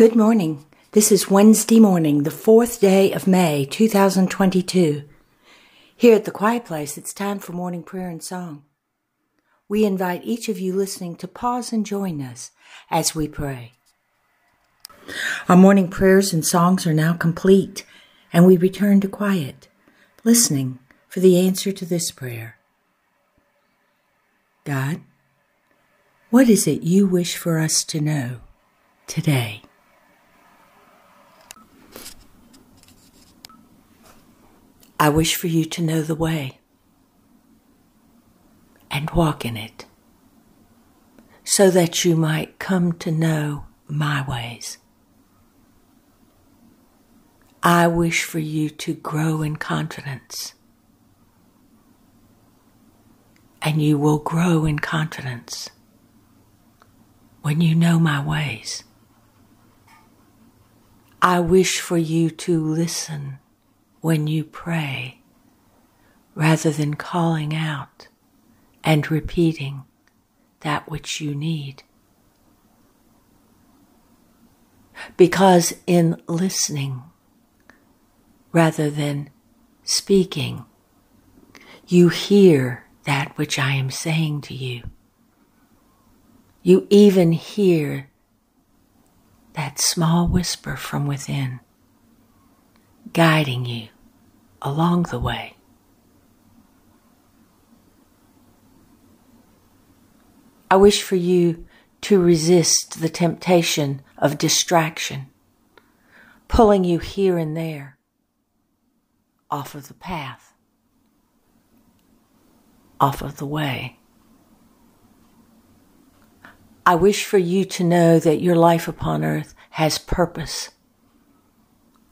Good morning. This is Wednesday morning, the fourth day of May, 2022. Here at the Quiet Place, it's time for morning prayer and song. We invite each of you listening to pause and join us as we pray. Our morning prayers and songs are now complete, and we return to quiet, listening for the answer to this prayer. God, what is it you wish for us to know today? I wish for you to know the way and walk in it so that you might come to know my ways. I wish for you to grow in confidence and you will grow in confidence when you know my ways. I wish for you to listen when you pray rather than calling out and repeating that which you need. Because in listening rather than speaking, you hear that which I am saying to you. You even hear that small whisper from within guiding you along the way. I wish for you to resist the temptation of distraction, pulling you here and there off of the path, off of the way. I wish for you to know that your life upon earth has purpose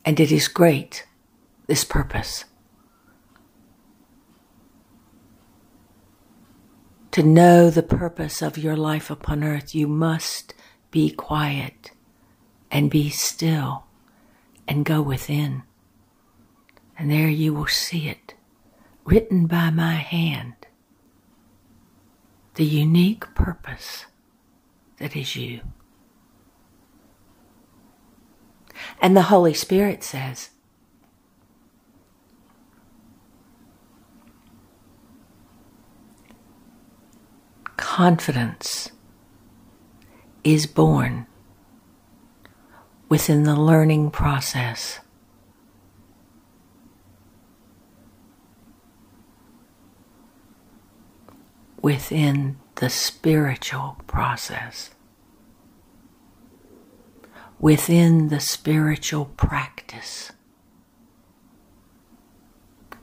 and it is great, this purpose. To know the purpose of your life upon earth, you must be quiet and be still and go within. And there you will see it, written by my hand, the unique purpose that is you. And the Holy Spirit says, confidence is born within the learning process. Within the spiritual process within the spiritual practice.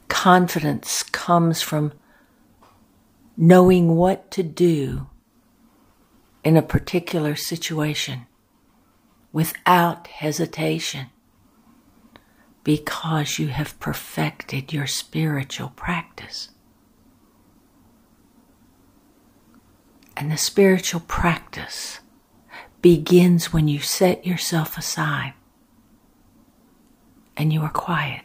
Confidence comes from knowing what to do in a particular situation without hesitation because you have perfected your spiritual practice. And the spiritual practice begins when you set yourself aside and you are quiet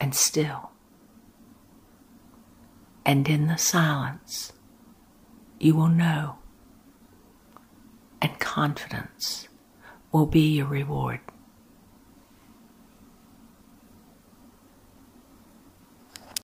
and still. And in the silence, you will know, and confidence will be your reward.